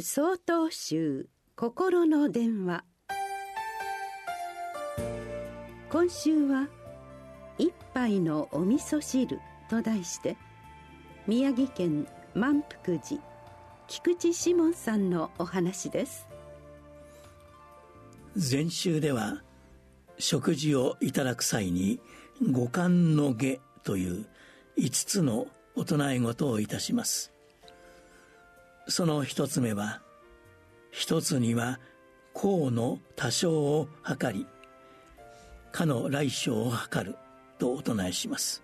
総統集心の電話。今週は「一杯のお味噌汁」と題して宮城県満福寺菊池志門さんのお話です。禅宗では食事をいただく際に五感の下という5つの大人え事をいたします。その一つ目は一つには功の多少を図りかの来生を図るとお唱えします。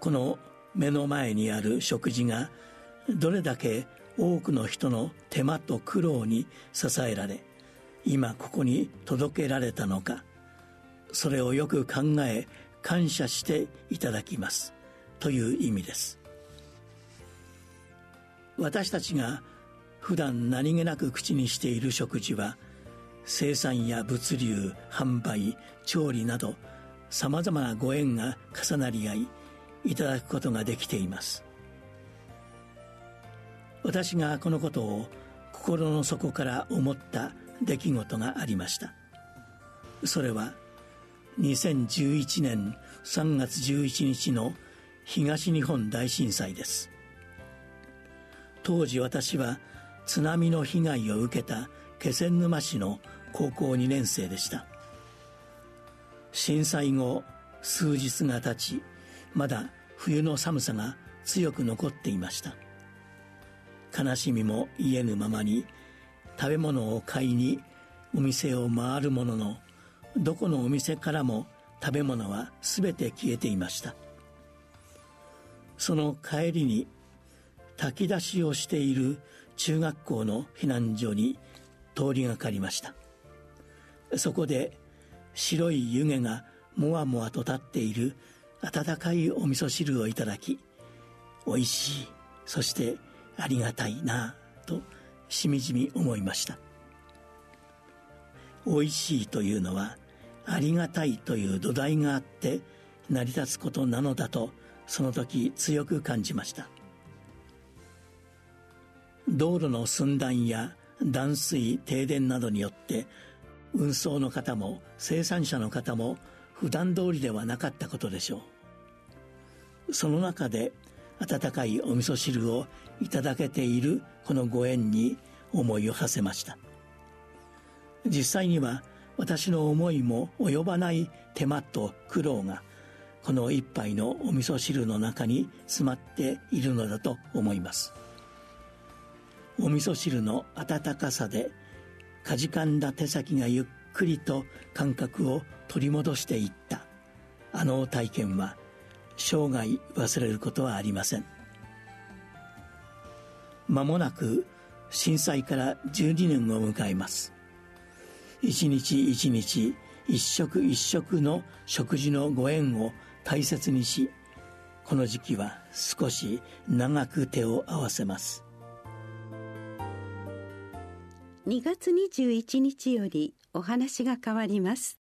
この目の前にある食事がどれだけ多くの人の手間と苦労に支えられ今ここに届けられたのかそれをよく考え感謝していただきます。という意味です。私たちが普段何気なく口にしている食事は生産や物流販売調理などさまざまなご縁が重なり合いいただくことができています。私がこのことを心の底から思った出来事がありました。それは2011年3月11日の東日本大震災です。当時私は津波の被害を受けた気仙沼市の高校2年生でした。震災後数日が経ちまだ冬の寒さが強く残っていました。悲しみも癒えぬままに食べ物を買いにお店を回るもののどこのお店からも食べ物は全て消えていました。その帰りに炊き出しをしている中学校の避難所に通りがかりました。そこで白い湯気がもわもわと立っている温かいお味噌汁をいただき美味しいそしてありがたいなとしみじみ思いました。美味しいというのはありがたいという土台があって成り立つことなのだとその時強く感じました。道路の寸断や断水停電などによって運送の方も生産者の方も普段通りではなかったことでしょう。その中で温かいお味噌汁をいただけているこのご縁に思いを馳せました。実際には私の思いも及ばない手間と苦労がこの一杯のお味噌汁の中に詰まっているのだと思います。お味噌汁の温かさでかじかんだ手先がゆっくりと感覚を取り戻していった。あの体験は生涯忘れることはありません。間もなく震災から12年を迎えます。一日一日一食一食の食事のご縁を大切にしこの時期は少し長く手を合わせます。2月21日よりお話が変わります。